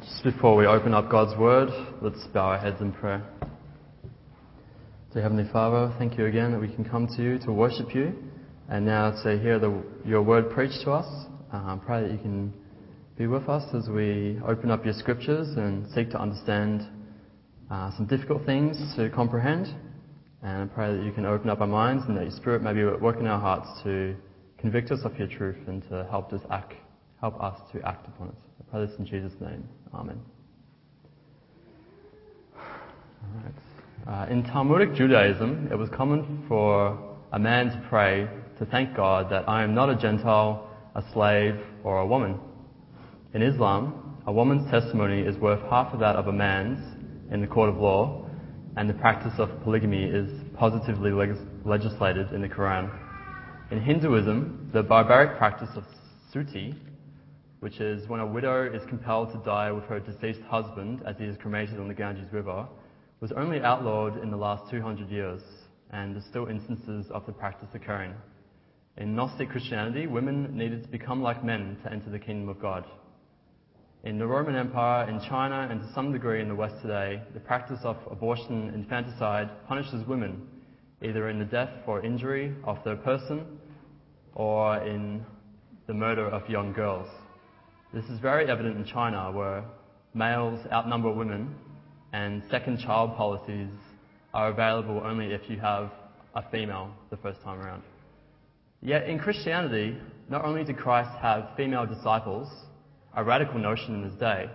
Just before we open up God's Word, let's bow our heads in prayer. Dear Heavenly Father, thank you again that we can come to you to worship you and now to hear the, your Word preached to us. I pray that you can be with us as we open up your Scriptures and seek to understand uh, some difficult things to comprehend. And I pray that you can open up our minds and that your Spirit may be at work in our hearts to convict us of your truth and to help us act, help us to act upon it. I pray this in Jesus' name. Amen. All right. Uh, in Talmudic Judaism, it was common for a man to pray to thank God that I am not a Gentile, a slave, or a woman. In Islam, a woman's testimony is worth half of that of a man's in the court of law, and the practice of polygamy is positively leg- legislated in the Quran. In Hinduism, the barbaric practice of suttee which is when a widow is compelled to die with her deceased husband as he is cremated on the Ganges River, was only outlawed in the last 200 years, and there's still instances of the practice occurring. In Gnostic Christianity, women needed to become like men to enter the kingdom of God. In the Roman Empire, in China, and to some degree in the West today, the practice of abortion infanticide punishes women, either in the death or injury of their person or in the murder of young girls. This is very evident in China, where males outnumber women and second child policies are available only if you have a female the first time around. Yet in Christianity, not only did Christ have female disciples, a radical notion in his day,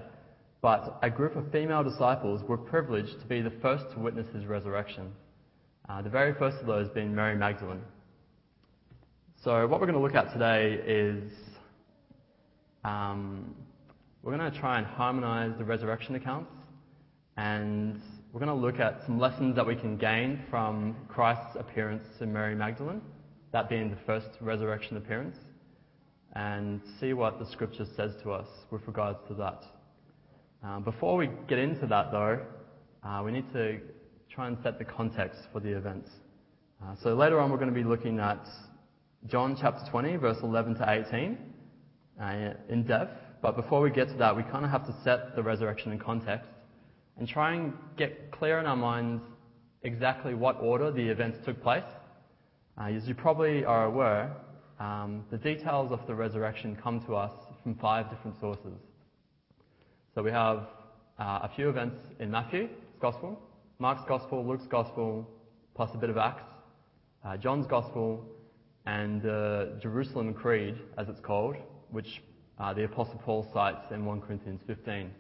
but a group of female disciples were privileged to be the first to witness his resurrection. Uh, the very first of those being Mary Magdalene. So, what we're going to look at today is um, we're going to try and harmonize the resurrection accounts, and we're going to look at some lessons that we can gain from Christ's appearance to Mary Magdalene, that being the first resurrection appearance, and see what the scripture says to us with regards to that. Uh, before we get into that, though, uh, we need to try and set the context for the events. Uh, so later on, we're going to be looking at John chapter 20, verse 11 to 18 uh, in depth. But before we get to that, we kind of have to set the resurrection in context and try and get clear in our minds exactly what order the events took place. Uh, as you probably are aware, um, the details of the resurrection come to us from five different sources. So we have uh, a few events in Matthew's Gospel, Mark's Gospel, Luke's Gospel, plus a bit of Acts, uh, John's Gospel, and the Jerusalem Creed, as it's called, which uh, the Apostle Paul cites in 1 Corinthians 15.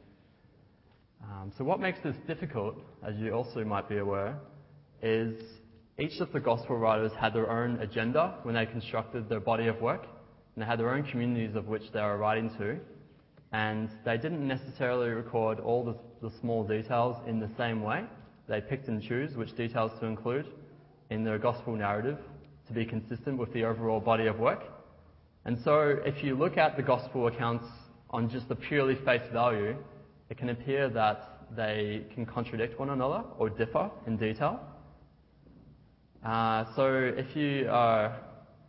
Um, so, what makes this difficult, as you also might be aware, is each of the gospel writers had their own agenda when they constructed their body of work, and they had their own communities of which they were writing to, and they didn't necessarily record all the, the small details in the same way. They picked and chose which details to include in their gospel narrative to be consistent with the overall body of work. And so, if you look at the gospel accounts on just the purely face value, it can appear that they can contradict one another or differ in detail. Uh, so, if you are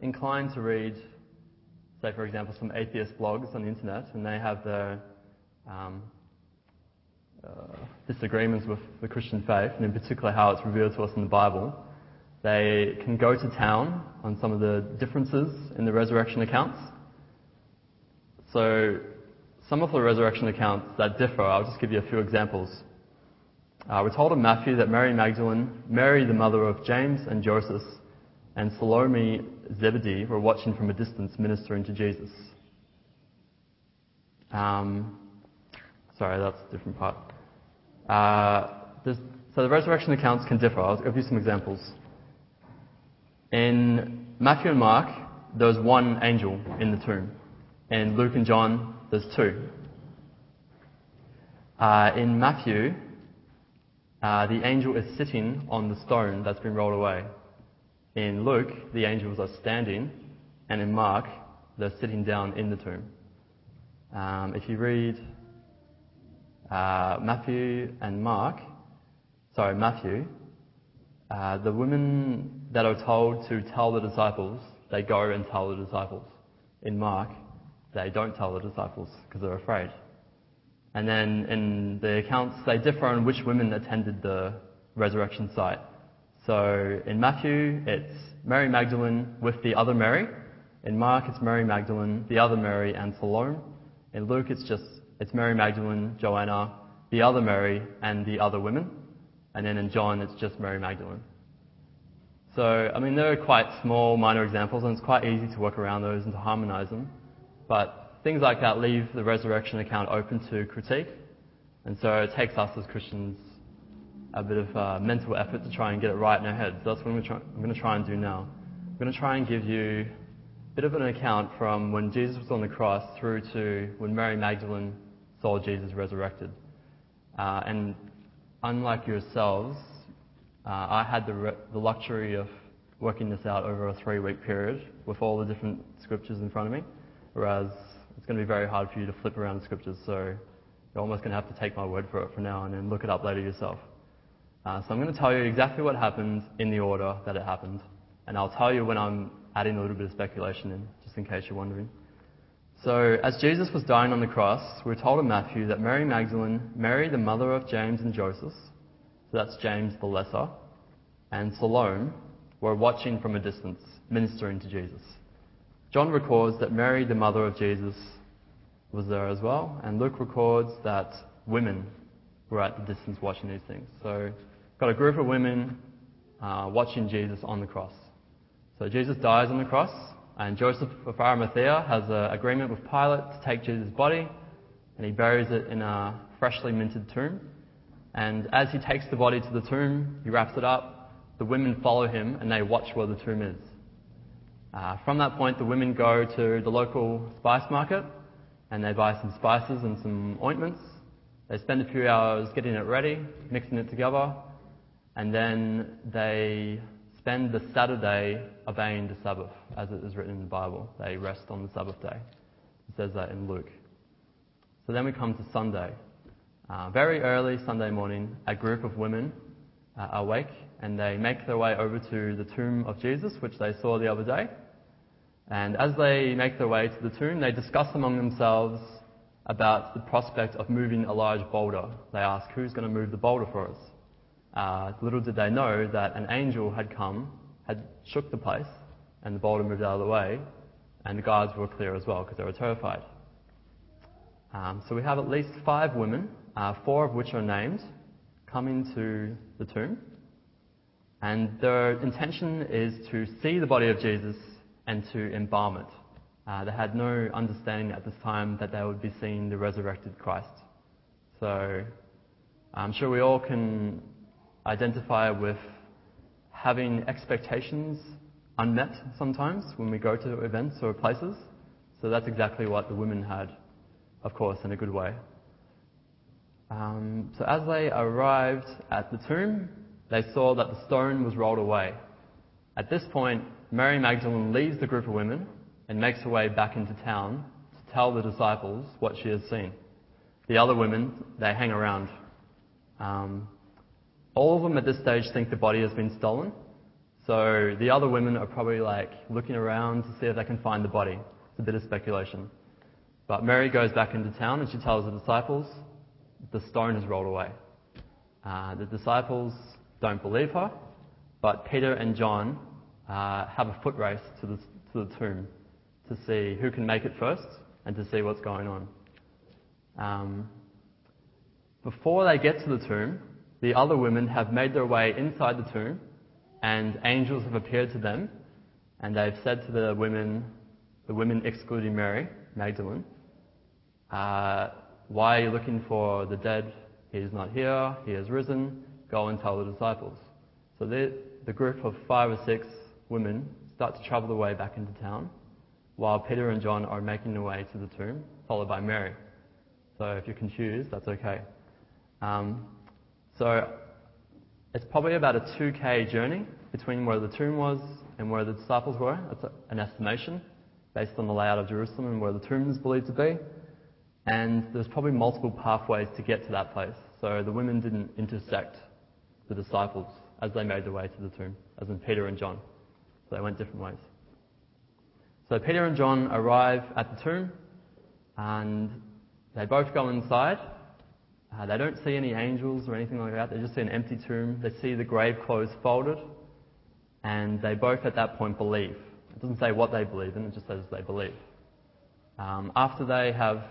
inclined to read, say, for example, some atheist blogs on the internet, and they have their um, uh, disagreements with the Christian faith, and in particular how it's revealed to us in the Bible, they can go to town on some of the differences in the resurrection accounts. So, some of the resurrection accounts that differ, I'll just give you a few examples. Uh, we're told in Matthew that Mary Magdalene, Mary the mother of James and Joseph, and Salome Zebedee were watching from a distance ministering to Jesus. Um, sorry, that's a different part. Uh, so the resurrection accounts can differ. I'll give you some examples. In Matthew and Mark, there's one angel in the tomb. In Luke and John, there's two. Uh, in Matthew, uh, the angel is sitting on the stone that's been rolled away. In Luke, the angels are standing, and in Mark, they're sitting down in the tomb. Um, if you read uh, Matthew and Mark, sorry, Matthew, uh, the women that are told to tell the disciples, they go and tell the disciples. In Mark, they don't tell the disciples because they're afraid. And then in the accounts, they differ on which women attended the resurrection site. So in Matthew, it's Mary Magdalene with the other Mary. In Mark, it's Mary Magdalene, the other Mary, and Salome. In Luke, it's just it's Mary Magdalene, Joanna, the other Mary, and the other women. And then in John, it's just Mary Magdalene. So, I mean, they're quite small, minor examples, and it's quite easy to work around those and to harmonize them. But things like that leave the resurrection account open to critique. And so it takes us as Christians a bit of uh, mental effort to try and get it right in our heads. That's what I'm going to try and do now. I'm going to try and give you a bit of an account from when Jesus was on the cross through to when Mary Magdalene saw Jesus resurrected. Uh, and unlike yourselves, uh, I had the, re- the luxury of working this out over a three week period with all the different scriptures in front of me, whereas it's going to be very hard for you to flip around the scriptures, so you're almost going to have to take my word for it for now and then look it up later yourself. Uh, so I'm going to tell you exactly what happened in the order that it happened, and I'll tell you when I'm adding a little bit of speculation in, just in case you're wondering. So, as Jesus was dying on the cross, we're told in Matthew that Mary Magdalene, Mary, the mother of James and Joseph, so that's James the Lesser, and Salome were watching from a distance, ministering to Jesus. John records that Mary, the mother of Jesus, was there as well, and Luke records that women were at the distance watching these things. So, got a group of women uh, watching Jesus on the cross. So, Jesus dies on the cross, and Joseph of Arimathea has an agreement with Pilate to take Jesus' body, and he buries it in a freshly minted tomb. And as he takes the body to the tomb, he wraps it up. The women follow him and they watch where the tomb is. Uh, from that point, the women go to the local spice market and they buy some spices and some ointments. They spend a few hours getting it ready, mixing it together, and then they spend the Saturday obeying the Sabbath, as it is written in the Bible. They rest on the Sabbath day. It says that in Luke. So then we come to Sunday. Uh, very early Sunday morning, a group of women uh, awake and they make their way over to the tomb of Jesus, which they saw the other day. And as they make their way to the tomb, they discuss among themselves about the prospect of moving a large boulder. They ask, Who's going to move the boulder for us? Uh, little did they know that an angel had come, had shook the place, and the boulder moved out of the way, and the guards were clear as well because they were terrified. Um, so we have at least five women uh, four of which are named, come into the tomb. And their intention is to see the body of Jesus and to embalm it. Uh, they had no understanding at this time that they would be seeing the resurrected Christ. So I'm sure we all can identify with having expectations unmet sometimes when we go to events or places. So that's exactly what the women had, of course, in a good way. Um, so as they arrived at the tomb, they saw that the stone was rolled away. At this point, Mary Magdalene leaves the group of women and makes her way back into town to tell the disciples what she has seen. The other women, they hang around. Um, all of them at this stage think the body has been stolen. So the other women are probably like looking around to see if they can find the body. It's a bit of speculation. But Mary goes back into town and she tells the disciples, the stone has rolled away. Uh, the disciples don't believe her, but Peter and John uh, have a foot race to the, to the tomb to see who can make it first and to see what's going on. Um, before they get to the tomb, the other women have made their way inside the tomb, and angels have appeared to them, and they've said to the women, the women excluding Mary Magdalene, uh, why are you looking for the dead? He is not here, he has risen. Go and tell the disciples. So the group of five or six women start to travel their way back into town, while Peter and John are making their way to the tomb, followed by Mary. So if you're confused, that's okay. Um, so it's probably about a 2k journey between where the tomb was and where the disciples were. That's an estimation based on the layout of Jerusalem and where the tomb is believed to be. And there's probably multiple pathways to get to that place. So the women didn't intersect the disciples as they made their way to the tomb, as in Peter and John. So they went different ways. So Peter and John arrive at the tomb, and they both go inside, Uh, they don't see any angels or anything like that. They just see an empty tomb. They see the grave clothes folded, and they both at that point believe. It doesn't say what they believe in, it just says they believe. Um, after they have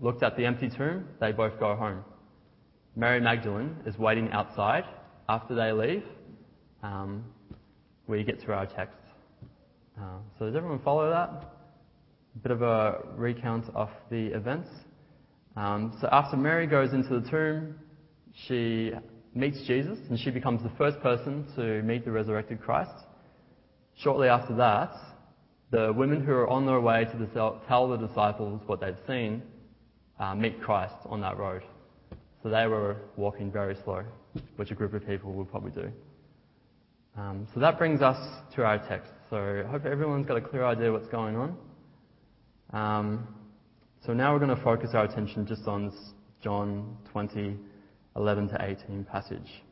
looked at the empty tomb, they both go home. Mary Magdalene is waiting outside after they leave. Um, we get to our text. Uh, so does everyone follow that? A bit of a recount of the events. Um, so after Mary goes into the tomb, she meets Jesus and she becomes the first person to meet the resurrected Christ. Shortly after that, the women who are on their way to tell the disciples what they've seen uh, meet Christ on that road. So they were walking very slow, which a group of people would probably do. Um, so that brings us to our text. So I hope everyone's got a clear idea what's going on. Um, so now we're going to focus our attention just on this John 20, 11 to 18 passage.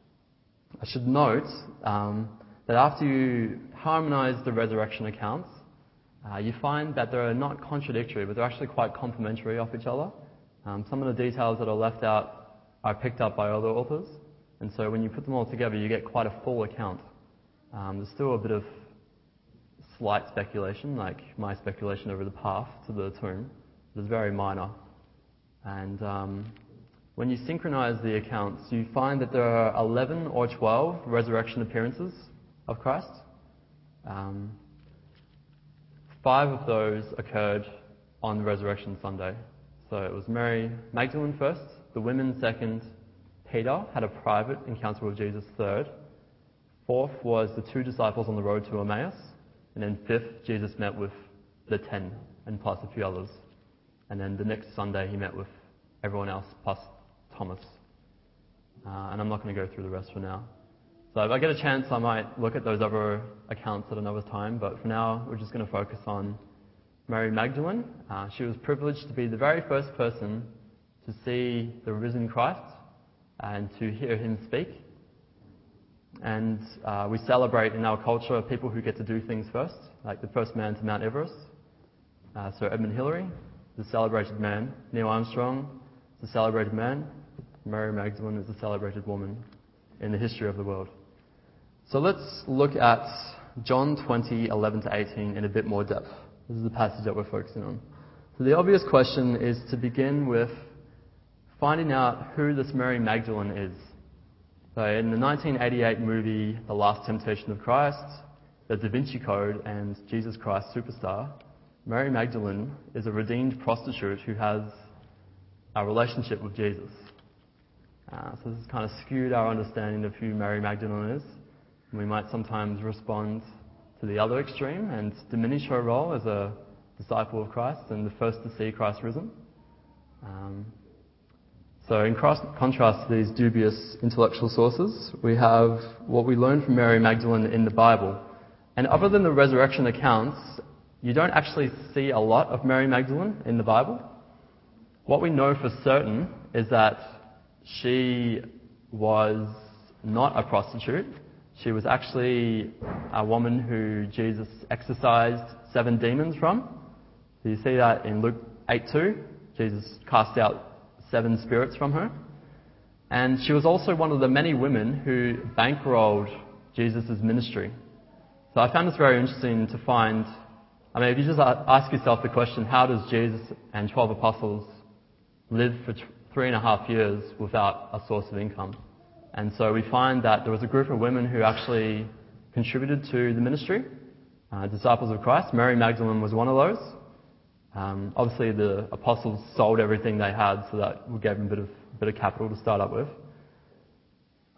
I should note um, that after you harmonize the resurrection accounts, uh, you find that they're not contradictory, but they're actually quite complementary of each other. Um, some of the details that are left out are picked up by other authors, and so when you put them all together, you get quite a full account. Um, there's still a bit of slight speculation, like my speculation over the path to the tomb. It's very minor. And um, when you synchronize the accounts, you find that there are 11 or 12 resurrection appearances of Christ. Um, five of those occurred on the Resurrection Sunday. So it was Mary Magdalene first, the women second, Peter had a private encounter with Jesus third, Fourth was the two disciples on the road to Emmaus. And then fifth, Jesus met with the ten and plus a few others. And then the next Sunday, he met with everyone else plus Thomas. Uh, and I'm not going to go through the rest for now. So if I get a chance, I might look at those other accounts at another time. But for now, we're just going to focus on Mary Magdalene. Uh, she was privileged to be the very first person to see the risen Christ and to hear him speak. And uh, we celebrate in our culture people who get to do things first, like the first man to Mount Everest, uh, Sir Edmund Hillary, the celebrated man. Neil Armstrong the celebrated man. Mary Magdalene is a celebrated woman in the history of the world. So let's look at John 20, 11 to 18 in a bit more depth. This is the passage that we're focusing on. So the obvious question is to begin with finding out who this Mary Magdalene is. So in the 1988 movie The Last Temptation of Christ, The Da Vinci Code, and Jesus Christ Superstar, Mary Magdalene is a redeemed prostitute who has a relationship with Jesus. Uh, so this has kind of skewed our understanding of who Mary Magdalene is. And we might sometimes respond to the other extreme and diminish her role as a disciple of Christ and the first to see Christ risen. Um, so, in contrast to these dubious intellectual sources, we have what we learn from Mary Magdalene in the Bible. And other than the resurrection accounts, you don't actually see a lot of Mary Magdalene in the Bible. What we know for certain is that she was not a prostitute. She was actually a woman who Jesus exorcised seven demons from. You see that in Luke 8:2. Jesus cast out seven spirits from her. And she was also one of the many women who bankrolled Jesus' ministry. So I found this very interesting to find. I mean, if you just ask yourself the question, how does Jesus and 12 apostles live for three and a half years without a source of income? And so we find that there was a group of women who actually contributed to the ministry, uh, disciples of Christ. Mary Magdalene was one of those. Um, obviously, the apostles sold everything they had, so that gave them a bit of, a bit of capital to start up with.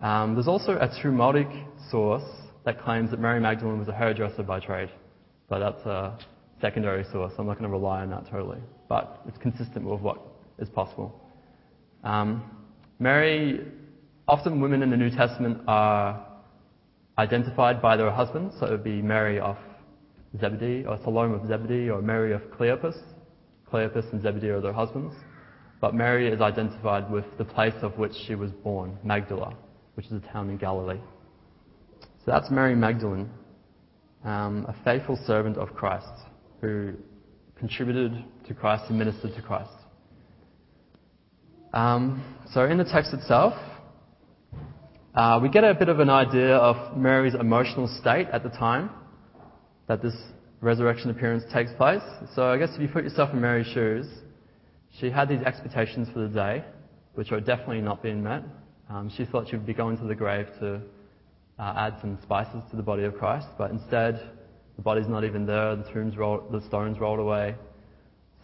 Um, there's also a Talmudic source that claims that Mary Magdalene was a hairdresser by trade, but that's a secondary source. I'm not going to rely on that totally, but it's consistent with what is possible. Um, Mary, often women in the New Testament are identified by their husbands, so it would be Mary of Zebedee, or Salome of Zebedee, or Mary of Cleopas. Cleopas and Zebedee are their husbands. But Mary is identified with the place of which she was born, Magdala, which is a town in Galilee. So that's Mary Magdalene, um, a faithful servant of Christ who contributed to Christ and ministered to Christ. Um, so in the text itself, uh, we get a bit of an idea of Mary's emotional state at the time that this resurrection appearance takes place. So I guess if you put yourself in Mary's shoes, she had these expectations for the day, which are definitely not being met. Um, she thought she would be going to the grave to uh, add some spices to the body of Christ, but instead, the body's not even there. The tombs rolled, the stones rolled away.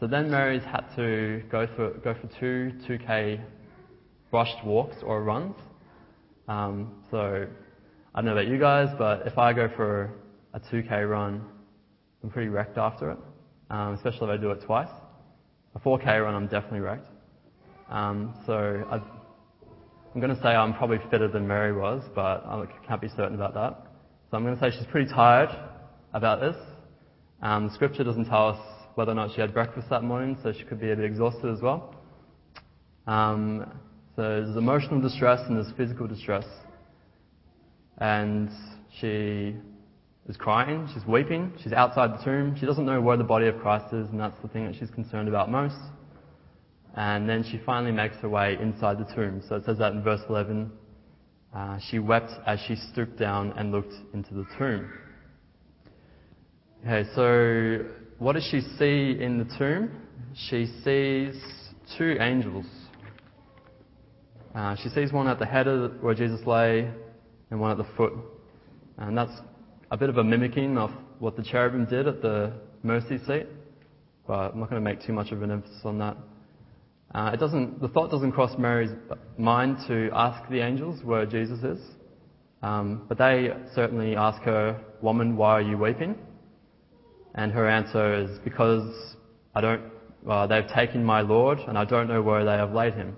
So then Mary's had to go for go for two 2k brushed walks or runs. Um, so I don't know about you guys, but if I go for a 2k run, I'm pretty wrecked after it, um, especially if I do it twice. A 4k run, I'm definitely wrecked. Um, so I, I'm going to say I'm probably fitter than Mary was, but I can't be certain about that. So I'm going to say she's pretty tired about this. Um, the scripture doesn't tell us whether or not she had breakfast that morning, so she could be a bit exhausted as well. Um, so there's emotional distress and there's physical distress. And she is crying, she's weeping, she's outside the tomb, she doesn't know where the body of Christ is, and that's the thing that she's concerned about most. And then she finally makes her way inside the tomb. So it says that in verse 11. Uh, she wept as she stooped down and looked into the tomb. Okay, so what does she see in the tomb? She sees two angels. Uh, she sees one at the head of where Jesus lay and one at the foot. And that's a bit of a mimicking of what the cherubim did at the mercy seat. But I'm not going to make too much of an emphasis on that. Uh, it doesn't, the thought doesn't cross Mary's mind to ask the angels where Jesus is. Um, but they certainly ask her, Woman, why are you weeping? And her answer is, Because I don't, well, they've taken my Lord and I don't know where they have laid him.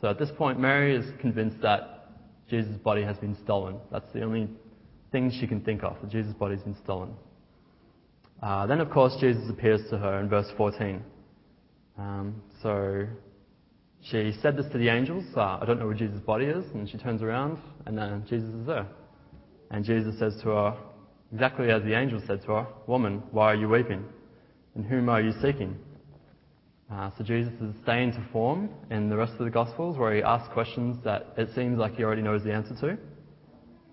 So at this point, Mary is convinced that Jesus' body has been stolen. That's the only thing she can think of, that Jesus' body has been stolen. Uh, then, of course, Jesus appears to her in verse 14. Um, so she said this to the angels, uh, I don't know where Jesus' body is, and she turns around, and then Jesus is there. And Jesus says to her, exactly as the angel said to her, Woman, why are you weeping? And whom are you seeking? Uh, so Jesus is staying to form in the rest of the Gospels where he asks questions that it seems like he already knows the answer to.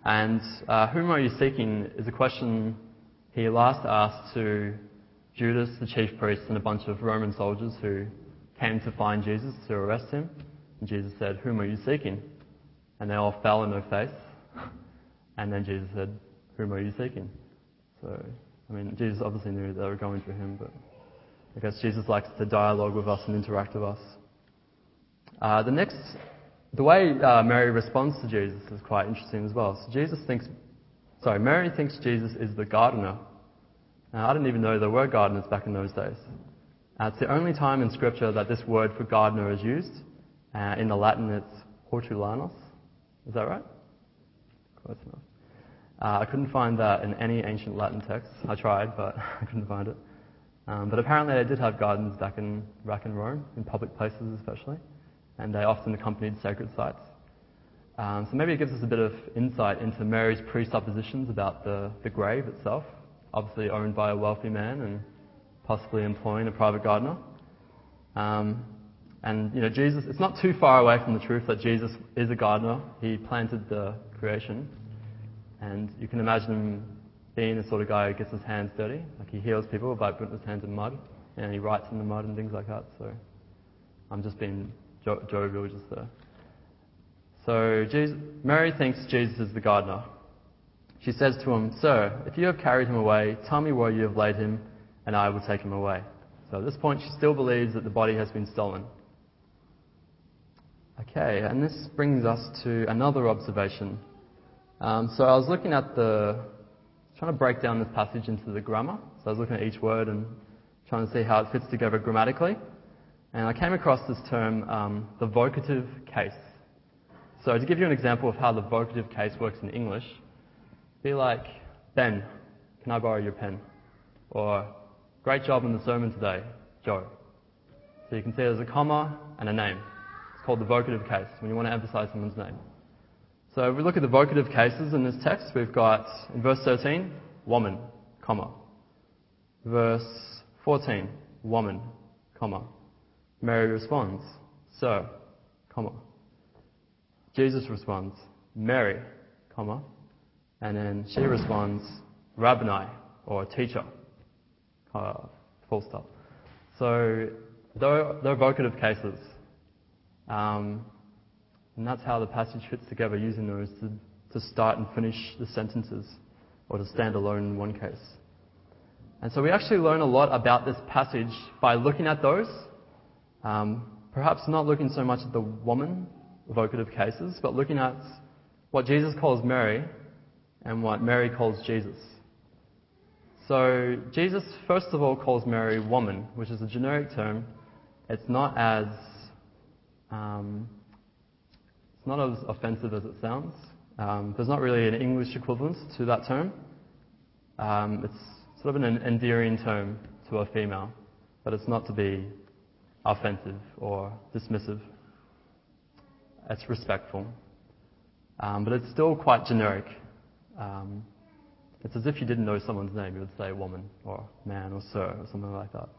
And uh, whom are you seeking is a question he last asked to Judas, the chief priest, and a bunch of Roman soldiers who came to find Jesus to arrest him. And Jesus said, Whom are you seeking? And they all fell on their face. And then Jesus said, Whom are you seeking? So, I mean, Jesus obviously knew they were going for him, but Guess Jesus likes to dialogue with us and interact with us. Uh, the next, the way uh, Mary responds to Jesus is quite interesting as well. So Jesus thinks, sorry, Mary thinks Jesus is the gardener. Now, I didn't even know there were gardeners back in those days. Uh, it's the only time in Scripture that this word for gardener is used. Uh, in the Latin, it's hortulanus. Is that right? Close enough. Uh, I couldn't find that in any ancient Latin text. I tried, but I couldn't find it. Um, but apparently, they did have gardens back in back in Rome, in public places especially, and they often accompanied sacred sites. Um, so maybe it gives us a bit of insight into Mary's presuppositions about the, the grave itself, obviously owned by a wealthy man and possibly employing a private gardener. Um, and you know, Jesus, it's not too far away from the truth that Jesus is a gardener. He planted the creation, and you can imagine him being the sort of guy who gets his hands dirty, like he heals people by putting his hands in mud, and he writes in the mud and things like that. So I'm just being jo- jovial just there. So Jesus, Mary thinks Jesus is the gardener. She says to him, Sir, if you have carried him away, tell me where you have laid him, and I will take him away. So at this point, she still believes that the body has been stolen. Okay, and this brings us to another observation. Um, so I was looking at the, trying to break down this passage into the grammar. So I was looking at each word and trying to see how it fits together grammatically. And I came across this term, um, the vocative case. So to give you an example of how the vocative case works in English, be like, Ben, can I borrow your pen? Or, great job in the sermon today, Joe. So you can see there's a comma and a name. It's called the vocative case when you want to emphasize someone's name. So if we look at the vocative cases in this text, we've got in verse 13, woman, comma. Verse 14, woman, comma. Mary responds, Sir. comma. Jesus responds, Mary, comma, and then she responds, Rabboni, or teacher, uh, full stop. So they're, they're vocative cases. Um, and that's how the passage fits together, using those to, to start and finish the sentences, or to stand alone in one case. And so we actually learn a lot about this passage by looking at those. Um, perhaps not looking so much at the woman vocative cases, but looking at what Jesus calls Mary and what Mary calls Jesus. So Jesus, first of all, calls Mary woman, which is a generic term. It's not as um, not as offensive as it sounds. Um, there's not really an English equivalent to that term. Um, it's sort of an endearing term to a female, but it's not to be offensive or dismissive. It's respectful. Um, but it's still quite generic. Um, it's as if you didn't know someone's name. You would say woman or man or sir or something like that.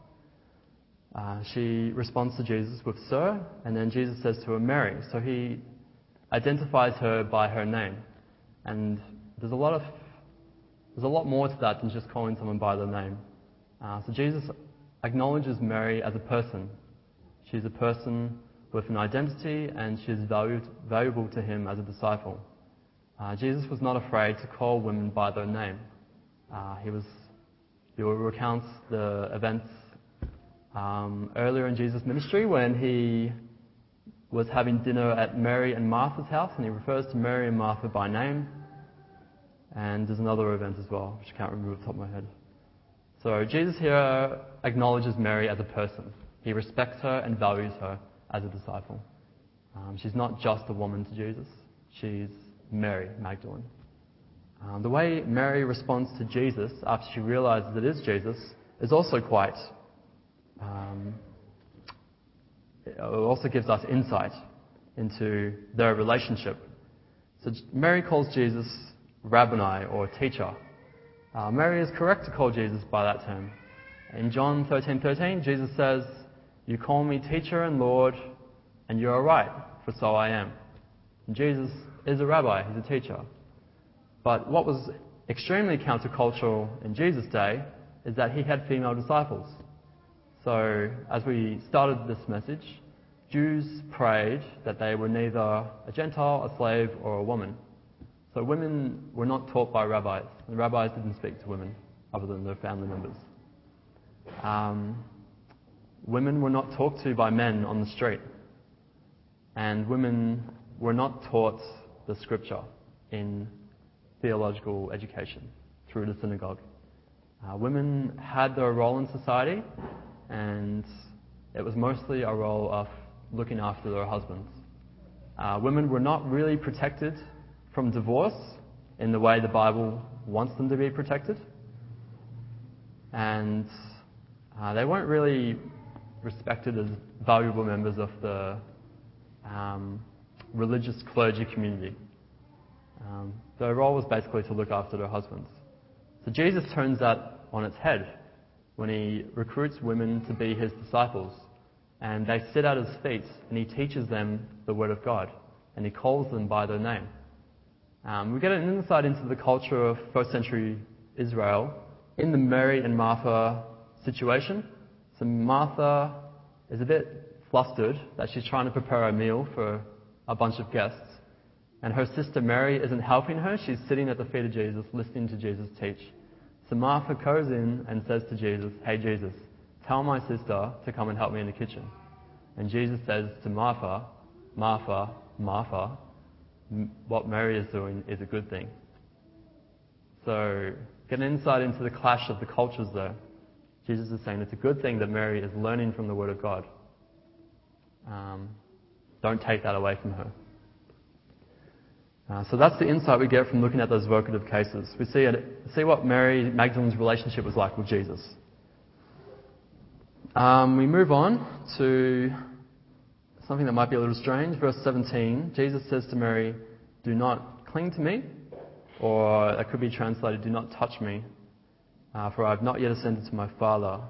Uh, she responds to Jesus with sir, and then Jesus says to her Mary. So he identifies her by her name. And there's a lot of there's a lot more to that than just calling someone by their name. Uh, so Jesus acknowledges Mary as a person. She's a person with an identity, and she is valued, valuable to him as a disciple. Uh, Jesus was not afraid to call women by their name. Uh, he was. He recounts the events um, earlier in Jesus' ministry when he was having dinner at Mary and Martha's house, and he refers to Mary and Martha by name. And there's another event as well, which I can't remember off the top of my head. So Jesus here acknowledges Mary as a person. He respects her and values her as a disciple. Um, she's not just a woman to Jesus, she's Mary Magdalene. Um, the way Mary responds to Jesus after she realizes it is Jesus is also quite um, it also gives us insight into their relationship. So Mary calls Jesus Rabboni or teacher. Uh, Mary is correct to call Jesus by that term. In John 13:13, 13, Jesus says, "You call me teacher and Lord, and you are right, for so I am." And Jesus is a rabbi; he's a teacher. But what was extremely countercultural in Jesus' day is that he had female disciples. So, as we started this message, Jews prayed that they were neither a Gentile, a slave, or a woman. So, women were not taught by rabbis, and rabbis didn't speak to women other than their family members. Um, women were not talked to by men on the street, and women were not taught the scripture in theological education through the synagogue. Uh, women had their role in society, and it was mostly a role of looking after their husbands. Uh, women were not really protected from divorce in the way the Bible wants them to be protected, and uh, they weren't really respected as valuable members of the um, religious clergy community. Um, their role was basically to look after their husbands. So Jesus turns that on its head when he recruits women to be his disciples. And they sit at his feet and he teaches them the Word of God and he calls them by their name. Um, we get an insight into the culture of first century Israel in the Mary and Martha situation. So Martha is a bit flustered that she's trying to prepare a meal for a bunch of guests. And her sister Mary isn't helping her. She's sitting at the feet of Jesus, listening to Jesus teach. So Martha goes in and says to Jesus, Hey, Jesus, tell my sister to come and help me in the kitchen. And Jesus says to Martha, Martha, Martha, what Mary is doing is a good thing. So, get an insight into the clash of the cultures there. Jesus is saying it's a good thing that Mary is learning from the Word of God. Um, don't take that away from her. Uh, so that's the insight we get from looking at those vocative cases. We see, it, see what Mary Magdalene's relationship was like with Jesus. Um, we move on to something that might be a little strange. Verse 17, Jesus says to Mary, Do not cling to me, or it could be translated, Do not touch me, uh, for I have not yet ascended to my Father.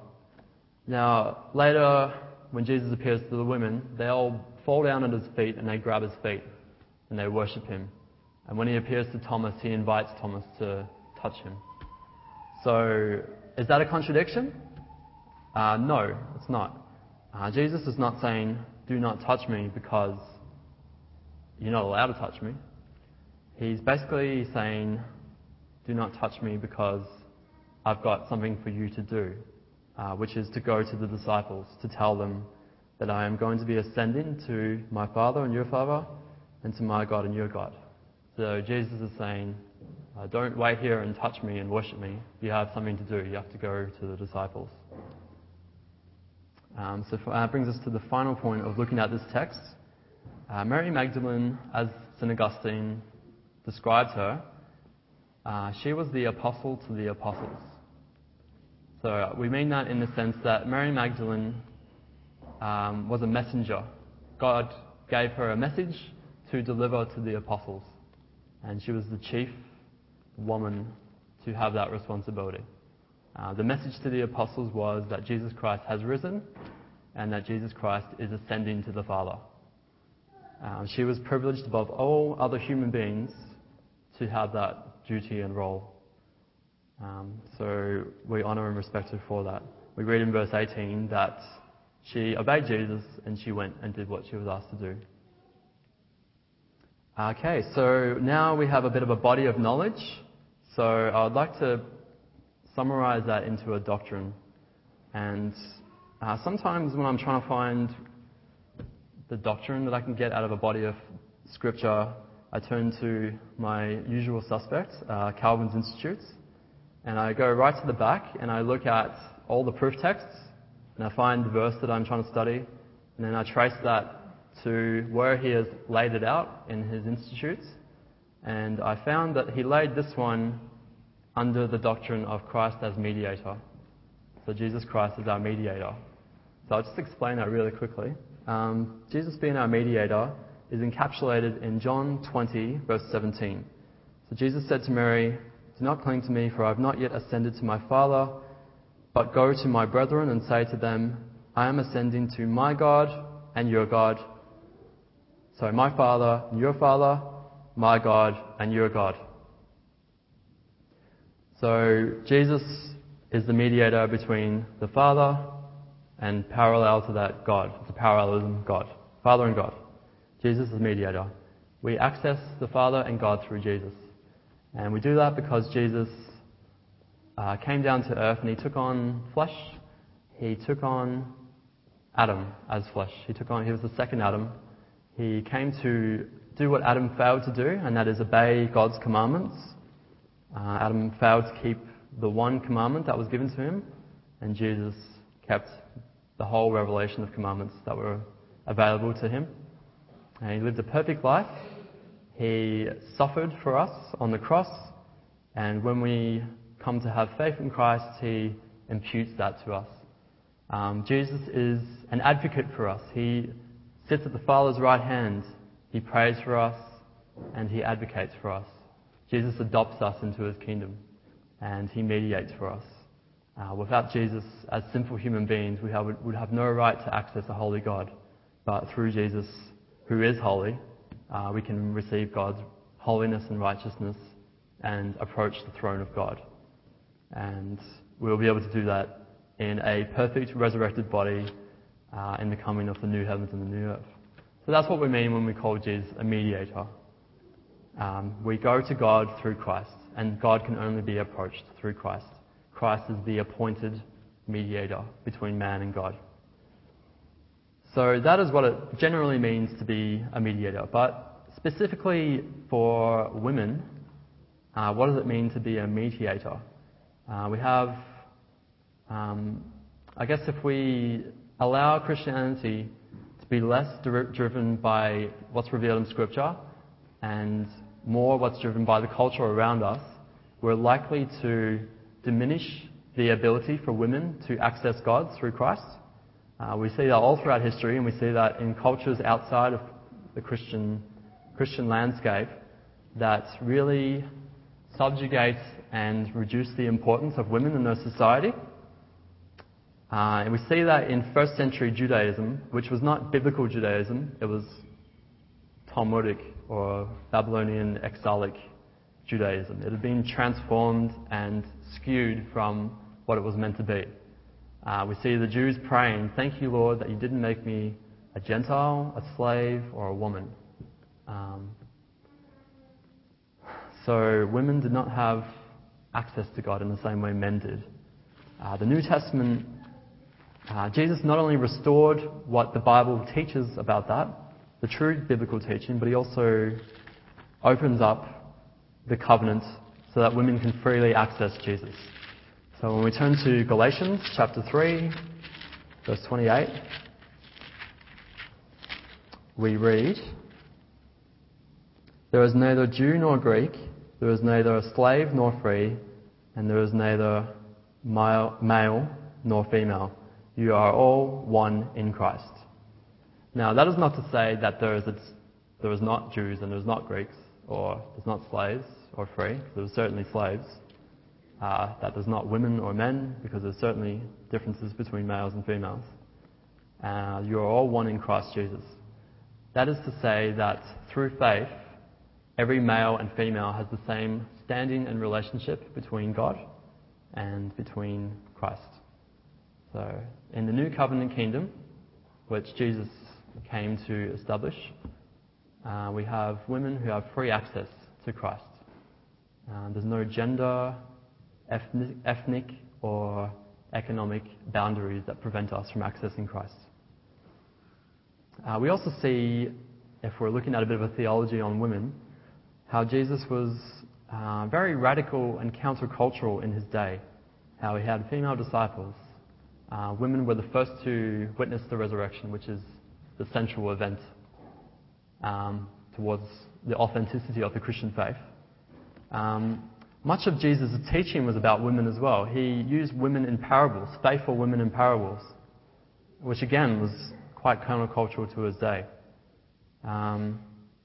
Now, later, when Jesus appears to the women, they all fall down at his feet and they grab his feet and they worship him. And when he appears to Thomas, he invites Thomas to touch him. So, is that a contradiction? Uh, no, it's not. Uh, Jesus is not saying, do not touch me because you're not allowed to touch me. He's basically saying, do not touch me because I've got something for you to do, uh, which is to go to the disciples to tell them that I am going to be ascending to my Father and your Father and to my God and your God. So Jesus is saying, uh, don't wait here and touch me and worship me. You have something to do. You have to go to the disciples. Um, so that uh, brings us to the final point of looking at this text. Uh, Mary Magdalene, as St. Augustine describes her, uh, she was the apostle to the apostles. So we mean that in the sense that Mary Magdalene um, was a messenger. God gave her a message to deliver to the apostles, and she was the chief woman to have that responsibility. Uh, the message to the apostles was that Jesus Christ has risen and that Jesus Christ is ascending to the Father. Uh, she was privileged above all other human beings to have that duty and role. Um, so we honour and respect her for that. We read in verse 18 that she obeyed Jesus and she went and did what she was asked to do. Okay, so now we have a bit of a body of knowledge. So I would like to summarize that into a doctrine. And uh, sometimes when I'm trying to find the doctrine that I can get out of a body of scripture, I turn to my usual suspect, uh, Calvin's Institutes, and I go right to the back and I look at all the proof texts and I find the verse that I'm trying to study, and then I trace that to where he has laid it out in his institutes. And I found that he laid this one under the doctrine of Christ as mediator. So Jesus Christ is our mediator. So I'll just explain that really quickly. Um, Jesus being our mediator is encapsulated in John 20, verse 17. So Jesus said to Mary, Do not cling to me, for I have not yet ascended to my Father, but go to my brethren and say to them, I am ascending to my God and your God. So my Father your Father, my God and your God. So Jesus is the mediator between the Father and parallel to that God. It's a parallelism God. Father and God. Jesus is the mediator. We access the Father and God through Jesus. And we do that because Jesus uh, came down to earth and he took on flesh. He took on Adam as flesh. He took on, he was the second Adam. He came to do what Adam failed to do, and that is obey God's commandments. Uh, Adam failed to keep the one commandment that was given to him, and Jesus kept the whole revelation of commandments that were available to him. And he lived a perfect life. He suffered for us on the cross, and when we come to have faith in Christ, he imputes that to us. Um, Jesus is an advocate for us. He sits at the Father's right hand. He prays for us, and he advocates for us. Jesus adopts us into his kingdom, and he mediates for us. Uh, without Jesus, as sinful human beings, we have, would have no right to access a holy God. But through Jesus, who is holy, uh, we can receive God's holiness and righteousness and approach the throne of God. And we'll be able to do that in a perfect resurrected body uh, in the coming of the new heavens and the new earth. So that's what we mean when we call Jesus a mediator. Um, we go to God through Christ, and God can only be approached through Christ. Christ is the appointed mediator between man and God. So that is what it generally means to be a mediator. But specifically for women, uh, what does it mean to be a mediator? Uh, we have, um, I guess, if we allow Christianity to be less driven by what's revealed in Scripture and more what's driven by the culture around us, we're likely to diminish the ability for women to access God through Christ. Uh, we see that all throughout history, and we see that in cultures outside of the Christian, Christian landscape that really subjugate and reduce the importance of women in their society. Uh, and we see that in first century Judaism, which was not biblical Judaism, it was Talmudic or Babylonian exilic Judaism. It had been transformed and skewed from what it was meant to be. Uh, we see the Jews praying, Thank you, Lord, that you didn't make me a Gentile, a slave, or a woman. Um, so women did not have access to God in the same way men did. Uh, the New Testament, uh, Jesus not only restored what the Bible teaches about that, the true biblical teaching, but he also opens up the covenant so that women can freely access Jesus. So when we turn to Galatians chapter 3, verse 28, we read, There is neither Jew nor Greek, there is neither a slave nor free, and there is neither male, male nor female. You are all one in Christ. Now, that is not to say that there is, a, there is not Jews and there's not Greeks, or there's not slaves or free. There There's certainly slaves. Uh, that there's not women or men, because there's certainly differences between males and females. Uh, you are all one in Christ Jesus. That is to say that through faith, every male and female has the same standing and relationship between God and between Christ. So, in the new covenant kingdom, which Jesus came to establish, uh, we have women who have free access to Christ. Uh, there's no gender, ethnic, ethnic, or economic boundaries that prevent us from accessing Christ. Uh, we also see, if we're looking at a bit of a theology on women, how Jesus was uh, very radical and countercultural in his day. How he had female disciples. Uh, women were the first to witness the resurrection, which is the central event um, towards the authenticity of the Christian faith. Um, much of Jesus' teaching was about women as well. He used women in parables, faithful women in parables, which again was quite countercultural to his day. Um,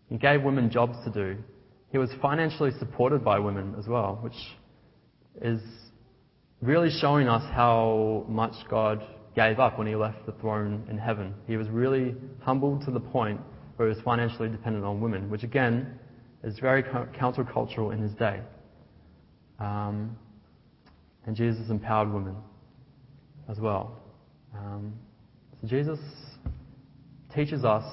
he gave women jobs to do. He was financially supported by women as well, which is really showing us how much God gave up when he left the throne in heaven. He was really humbled to the point where he was financially dependent on women, which again is very countercultural in his day. Um, and Jesus empowered women as well. Um, so Jesus teaches us,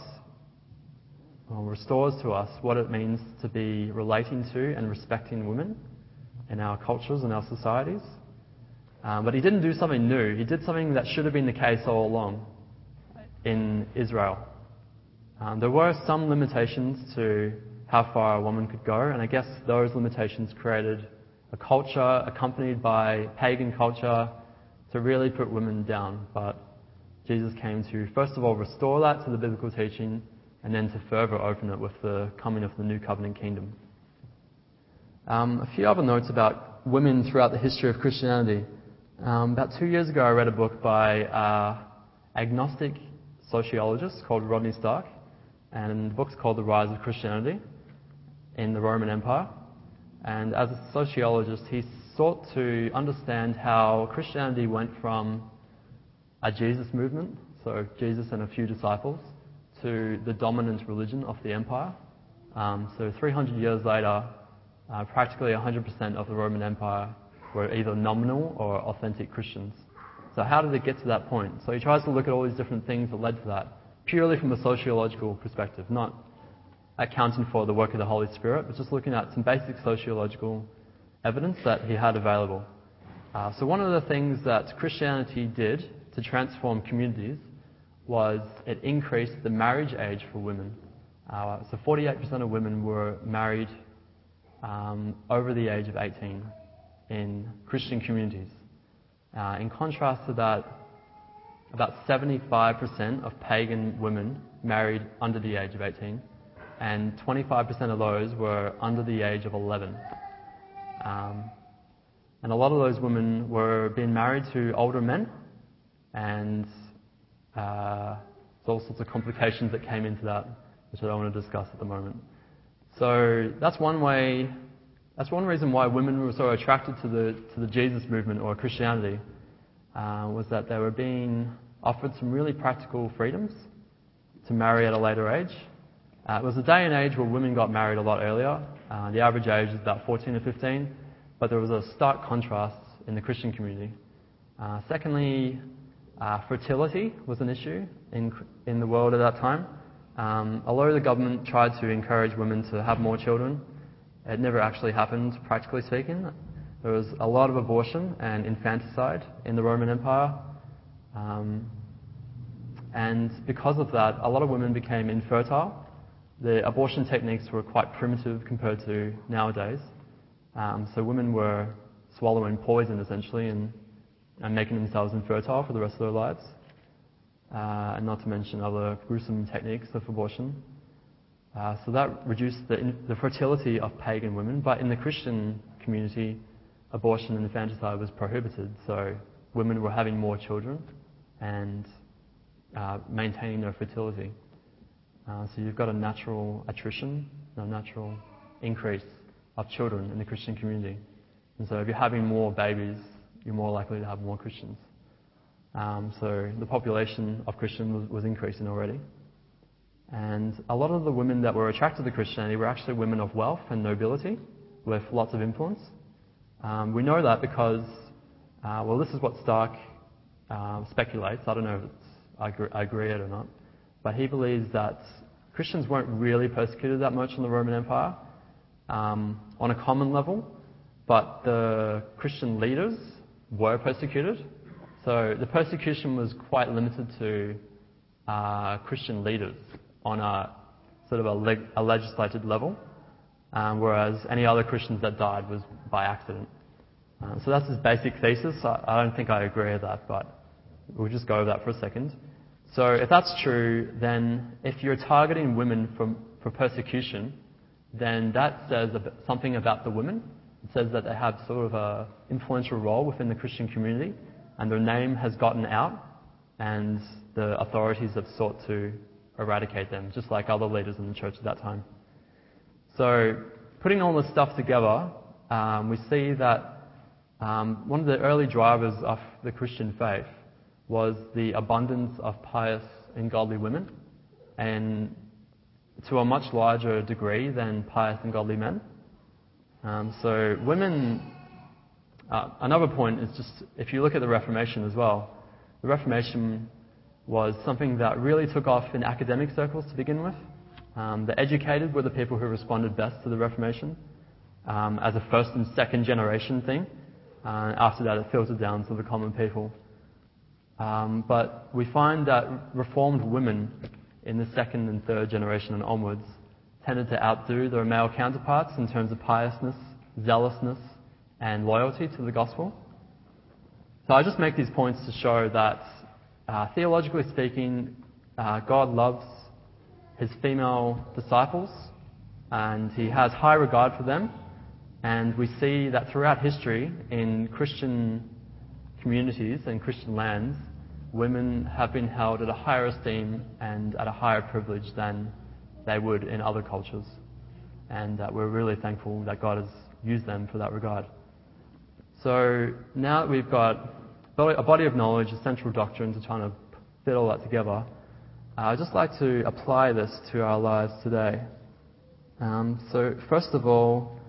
or restores to us, what it means to be relating to and respecting women in our cultures and our societies. Um, but he didn't do something new. He did something that should have been the case all along in Israel. Um, there were some limitations to how far a woman could go, and I guess those limitations created a culture accompanied by pagan culture to really put women down. But Jesus came to, first of all, restore that to the biblical teaching, and then to further open it with the coming of the new covenant kingdom. Um, a few other notes about women throughout the history of Christianity. Um, about two years ago, I read a book by uh, agnostic sociologist called Rodney Stark, and the book's called The Rise of Christianity in the Roman Empire. And as a sociologist, he sought to understand how Christianity went from a Jesus movement, so Jesus and a few disciples, to the dominant religion of the empire. Um, so 300 years later, uh, practically 100% of the Roman Empire were either nominal or authentic Christians. So how did it get to that point? So he tries to look at all these different things that led to that, purely from a sociological perspective, not accounting for the work of the Holy Spirit, but just looking at some basic sociological evidence that he had available. Uh, so one of the things that Christianity did to transform communities was it increased the marriage age for women. Uh, so 48% of women were married um, over the age of 18 in Christian communities. Uh, in contrast to that, about 75% of pagan women married under the age of 18, and 25% of those were under the age of 11. Um, and a lot of those women were being married to older men, and uh, there's all sorts of complications that came into that, which I don't want to discuss at the moment. So that's one way that's one reason why women were so attracted to the, to the Jesus movement or Christianity. uh, was that they were being offered some really practical freedoms to marry at a later age. Uh, it was a day and age where women got married a lot earlier. Uh, the average age is about 14 or 15, but there was a stark contrast in the Christian community. Uh, secondly, uh, fertility was an issue in, in the world at that time. Um, although the government tried to encourage women to have more children, it never actually happened, practically speaking. There was a lot of abortion and infanticide in the Roman Empire. Um, and because of that, a lot of women became infertile. The abortion techniques were quite primitive compared to nowadays. Um, so women were swallowing poison essentially and, and making themselves infertile for the rest of their lives. Uh, and not to mention other gruesome techniques of abortion. Uh, so that reduced the, the fertility of pagan women, but in the Christian community, abortion and infanticide was prohibited. So women were having more children and uh, maintaining their fertility. Uh, so you've got a natural attrition, a natural increase of children in the Christian community. And so if you're having more babies, you're more likely to have more Christians. Um, so the population of Christians was, was, increasing already. And a lot of the women that were attracted to Christianity were actually women of wealth and nobility with lots of influence. Um, we know that because, uh, well, this is what Stark uh, speculates. I don't know if I agree, I agree it or not. But he believes that Christians weren't really persecuted that much in the Roman Empire um, on a common level, but the Christian leaders were persecuted. So the persecution was quite limited to uh, Christian leaders on a sort of a, leg- a legislated level, um, whereas any other Christians that died was by accident. Uh, so that's his basic thesis. I, I don't think I agree with that, but we'll just go over that for a second. So if that's true, then if you're targeting women for, for persecution, then that says something about the women. It says that they have sort of an influential role within the Christian community, and their name has gotten out, and the authorities have sought to eradicate them, just like other leaders in the church at that time. So, putting all this stuff together, um, we see that um, one of the early drivers of the Christian faith was the abundance of pious and godly women, and to a much larger degree than pious and godly men. Um, so, women uh, another point is just if you look at the Reformation as well, the Reformation was something that really took off in academic circles to begin with. Um, the educated were the people who responded best to the Reformation um, as a first and second generation thing. Uh, after that, it filtered down to the common people. Um, but we find that Reformed women in the second and third generation and onwards tended to outdo their male counterparts in terms of piousness, zealousness, and loyalty to the gospel. So I just make these points to show that uh, theologically speaking, uh, God loves his female disciples and he has high regard for them. And we see that throughout history in Christian communities and Christian lands, women have been held at a higher esteem and at a higher privilege than they would in other cultures. And uh, we're really thankful that God has used them for that regard. So now that we've got a body of knowledge, a central doctrine to trying to fit all that together, uh, I'd just like to apply this to our lives today. Um, so, first of all,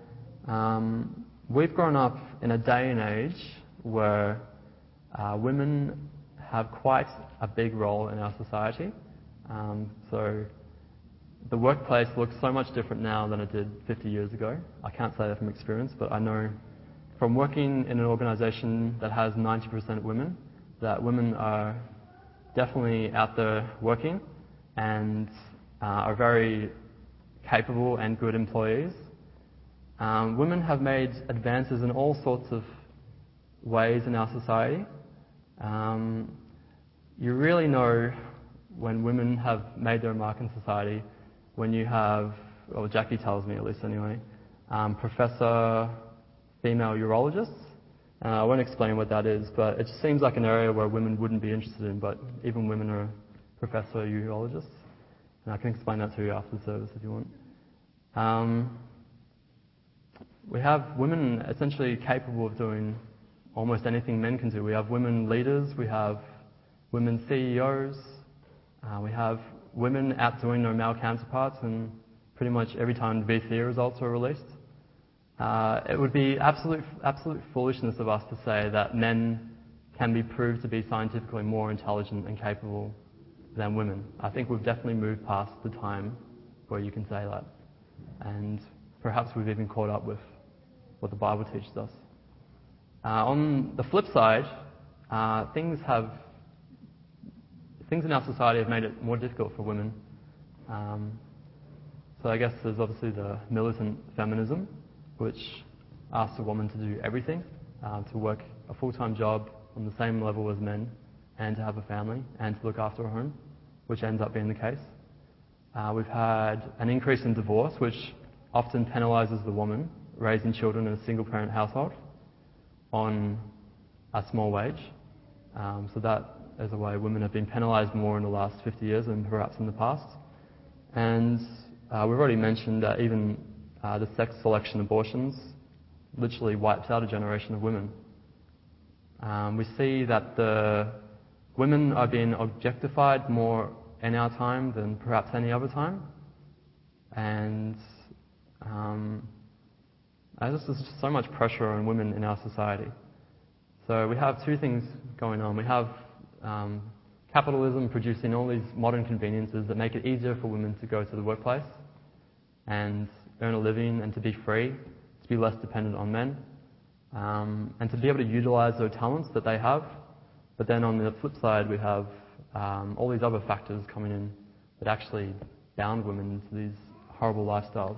um, we've grown up in a day and age where uh, women have quite a big role in our society. Um, so, the workplace looks so much different now than it did 50 years ago. I can't say that from experience, but I know from working in an organization that has 90% women, that women are definitely out there working and uh, are very capable and good employees. Um, women have made advances in all sorts of ways in our society. Um, you really know when women have made their mark in society when you have, well, Jackie tells me at least anyway, um, Professor female urologists. Uh, I won't explain what that is, but it just seems like an area where women wouldn't be interested in, but even women are professor urologists. And I can explain that to you after the service if you want. Um, we have women essentially capable of doing almost anything men can do. We have women leaders, we have women CEOs, uh, we have women outdoing their male counterparts, and pretty much every time VCE results are released. Uh, it would be absolute, absolute foolishness of us to say that men can be proved to be scientifically more intelligent and capable than women. I think we've definitely moved past the time where you can say that. And perhaps we've even caught up with what the Bible teaches us. Uh, on the flip side, uh, things have things in our society have made it more difficult for women. Um, so I guess there's obviously the militant feminism, which asks a woman to do everything, uh, to work a full-time job on the same level as men, and to have a family and to look after a home, which ends up being the case. Uh, we've had an increase in divorce, which often penalises the woman raising children in a single-parent household on a small wage. Um, so that is a way women have been penalised more in the last 50 years than perhaps in the past. And uh, we've already mentioned that even uh, the sex selection abortions literally wipes out a generation of women. Um, we see that the women are being objectified more in our time than perhaps any other time. And um, there's just so much pressure on women in our society. So we have two things going on. We have um, capitalism producing all these modern conveniences that make it easier for women to go to the workplace and earn a living and to be free, to be less dependent on men, um, and to be able to utilize their talents that they have. But then on the flip side, we have um, all these other factors coming in that actually bound women into these horrible lifestyles.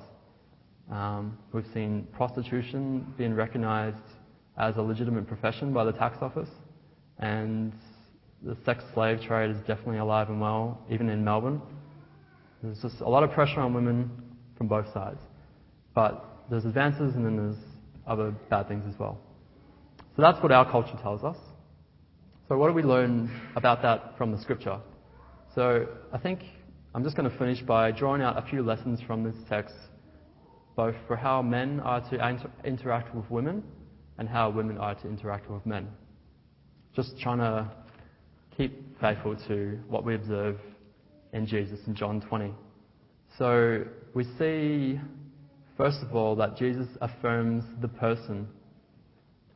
Um, we've seen prostitution being recognised as a legitimate profession by the tax office, and the sex slave trade is definitely alive and well, even in Melbourne. There's just a lot of pressure on women from both sides. But there's advances and then there's other bad things as well. So that's what our culture tells us. So what do we learn about that from the scripture? So I think I'm just going to finish by drawing out a few lessons from this text, both for how men are to inter- interact with women and how women are to interact with men. Just trying to keep faithful to what we observe in Jesus in John 20. So we see, first of all, that Jesus affirms the person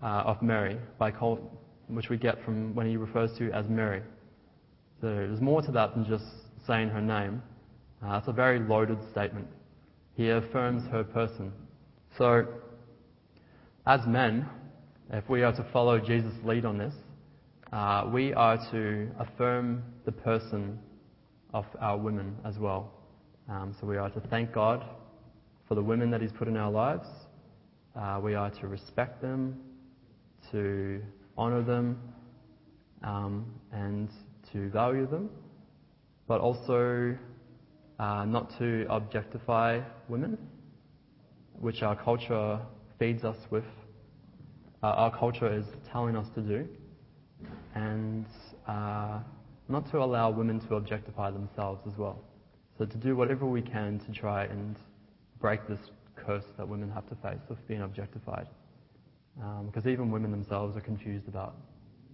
uh, of Mary, by call, which we get from when he refers to as Mary. So there's more to that than just saying her name. Uh, it's a very loaded statement. He affirms her person. So, as men, if we are to follow Jesus' lead on this, uh, we are to affirm the person of our women as well. Um, so we are to thank God for the women that He's put in our lives. Uh, we are to respect them, to honour them, um, and to value them, but also uh, not to objectify women, which our culture feeds us with. Uh, our culture is telling us to do, and uh, not to allow women to objectify themselves as well. So to do whatever we can to try and break this curse that women have to face of being objectified. Um, because even women themselves are confused about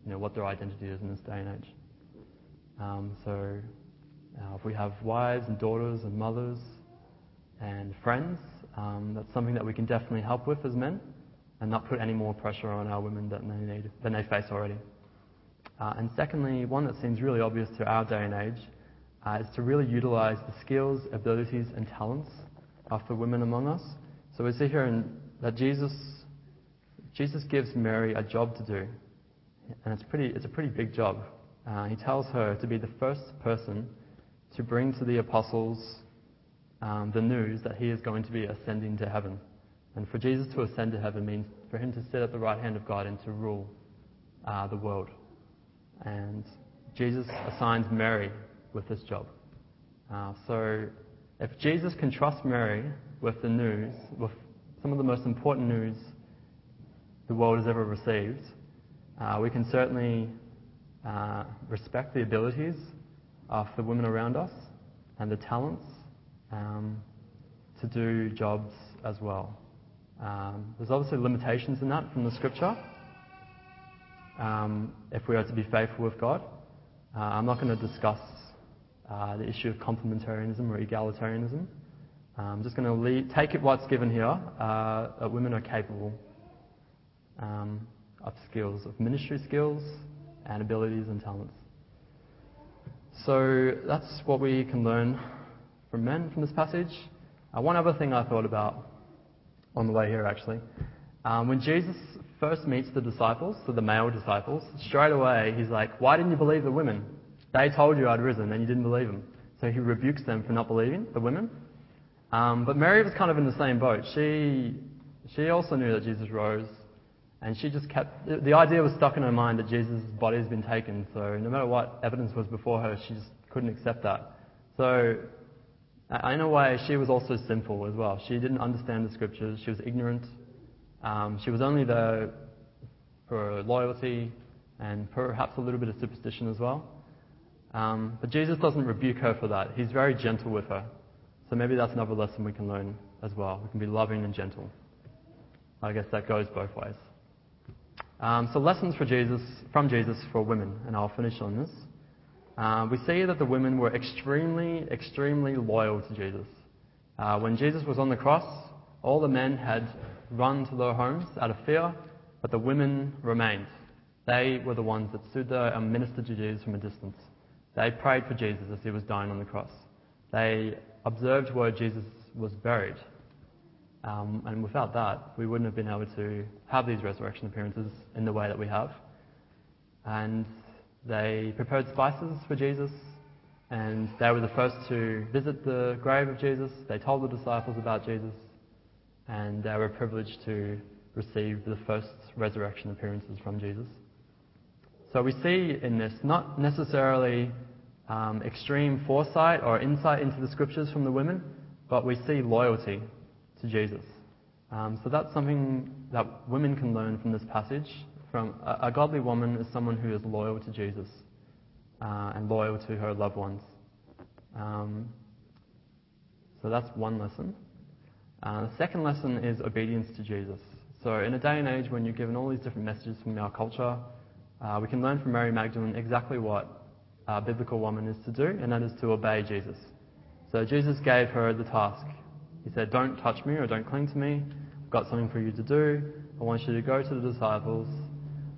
you know, what their identity is in this day and age. Um, so uh, if we have wives and daughters and mothers and friends, um, that's something that we can definitely help with as men and not put any more pressure on our women than they, need, than they face already. Uh, and secondly, one that seems really obvious to our day and age uh, is to really utilize the skills, abilities, and talents of the women among us. So we see here in, that Jesus, Jesus gives Mary a job to do, and it's, pretty, it's a pretty big job. Uh, he tells her to be the first person to bring to the apostles um, the news that he is going to be ascending to heaven. And for Jesus to ascend to heaven means for him to sit at the right hand of God and to rule uh, the world. And Jesus assigns Mary with this job. Uh, so if Jesus can trust Mary with the news, with some of the most important news the world has ever received, uh, we can certainly uh, respect the abilities of the women around us and the talents um, to do jobs as well. Um, there's obviously limitations in that from the scripture, um, if we are to be faithful with God. Uh, I'm not going to discuss uh, the issue of complementarianism or egalitarianism. I'm just going to take it what's given here uh, that women are capable um, of skills, of ministry skills and abilities and talents. So that's what we can learn from men from this passage. Uh, one other thing I thought about on the way here, actually. Um, when Jesus first meets the disciples, so the male disciples, straight away he's like, Why didn't you believe the women? They told you I'd risen and you didn't believe them. So he rebukes them for not believing the women. Um, but Mary was kind of in the same boat. She, she also knew that Jesus rose. And she just kept, the, idea was stuck in her mind that Jesus' body has been taken. So no matter what evidence was before her, she just couldn't accept that. So in a way, she was also sinful as well. She didn't understand the scriptures. She was ignorant. Um, she was only there for loyalty and perhaps a little bit of superstition as well. Um, but Jesus doesn't rebuke her for that. He's very gentle with her. So maybe that's another lesson we can learn as well. We can be loving and gentle. I guess that goes both ways. Um, so lessons for Jesus from Jesus for women, and I'll finish on this. Uh, we see that the women were extremely, extremely loyal to Jesus. Uh, when Jesus was on the cross, all the men had run to their homes out of fear, but the women remained. They were the ones that stood there and ministered to Jesus from a distance. They prayed for Jesus as he was dying on the cross. They observed where Jesus was buried. Um, and without that, we wouldn't have been able to have these resurrection appearances in the way that we have. And they prepared spices for Jesus, and they were the first to visit the grave of Jesus. They told the disciples about Jesus, and they were privileged to receive the first resurrection appearances from Jesus. So we see in this not necessarily um, extreme foresight or insight into the scriptures from the women, but we see loyalty to Jesus. Um, so that's something that women can learn from this passage from a, a godly woman is someone who is loyal to Jesus uh, and loyal to her loved ones. Um, so that's one lesson. Uh, the second lesson is obedience to Jesus. So, in a day and age when you're given all these different messages from our culture, uh, we can learn from Mary Magdalene exactly what a biblical woman is to do, and that is to obey Jesus. So, Jesus gave her the task. He said, Don't touch me or don't cling to me. I've got something for you to do. I want you to go to the disciples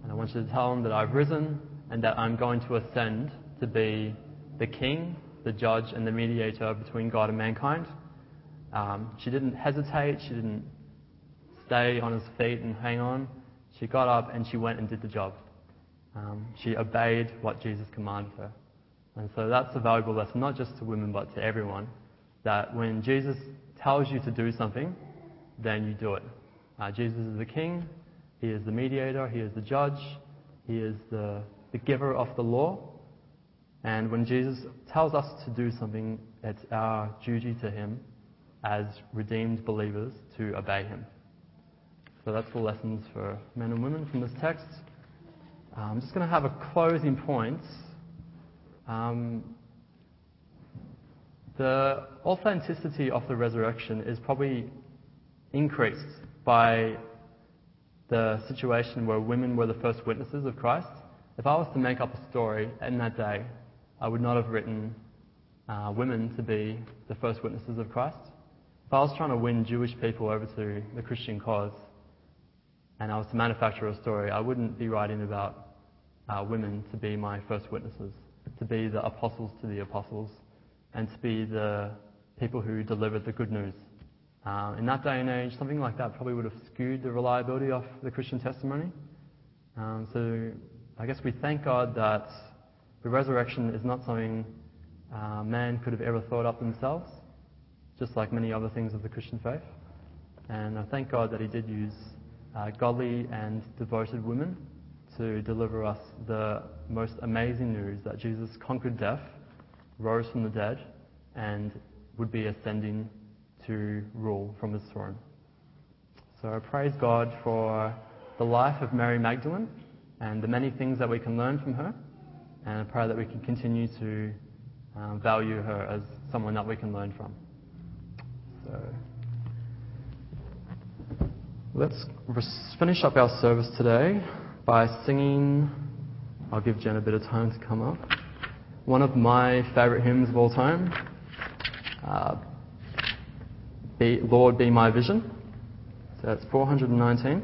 and I want you to tell them that I've risen and that I'm going to ascend to be the king, the judge, and the mediator between God and mankind. Um, she didn't hesitate. She didn't stay on his feet and hang on. She got up and she went and did the job. Um, she obeyed what Jesus commanded her. And so that's a valuable lesson, not just to women, but to everyone. That when Jesus tells you to do something, then you do it. Uh, Jesus is the king, he is the mediator, He is the judge, He is the, the giver of the law. And when Jesus tells us to do something, it's our duty to Him as redeemed believers to obey Him. So that's the lessons for men and women from this text. Uh, I'm just going to have a closing point. Um, the authenticity of the resurrection is probably increased by the situation where women were the first witnesses of Christ, if I was to make up a story in that day, I would not have written uh, women to be the first witnesses of Christ. If I was trying to win Jewish people over to the Christian cause and I was to manufacture a story, I wouldn't be writing about uh, women to be my first witnesses, to be the apostles to the apostles, and to be the people who delivered the good news. Uh, in that day and age, something like that probably would have skewed the reliability of the Christian testimony. Um, so I guess we thank God that the resurrection is not something uh, man could have ever thought up themselves, just like many other things of the Christian faith. And I thank God that He did use uh, godly and devoted women to deliver us the most amazing news that Jesus conquered death, rose from the dead, and would be ascending to rule from his throne. So I praise God for the life of Mary Magdalene and the many things that we can learn from her. And I pray that we can continue to um, value her as someone that we can learn from. So let's finish up our service today by singing. I'll give Jen a bit of time to come up. One of my favourite hymns of all time, uh, be, Lord Be My Vision. So that's 419.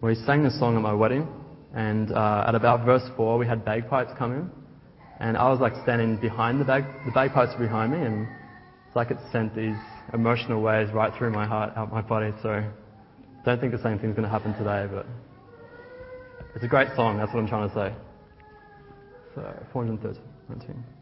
We sang this song at my wedding, and uh, at about verse 4, we had bagpipes come in. And I was like standing behind the bag, the bagpipes were behind me, and it's like it sent these emotional waves right through my heart, out my body. So don't think the same thing's going to happen today, but it's a great song. That's what I'm trying to say. So 413, 19.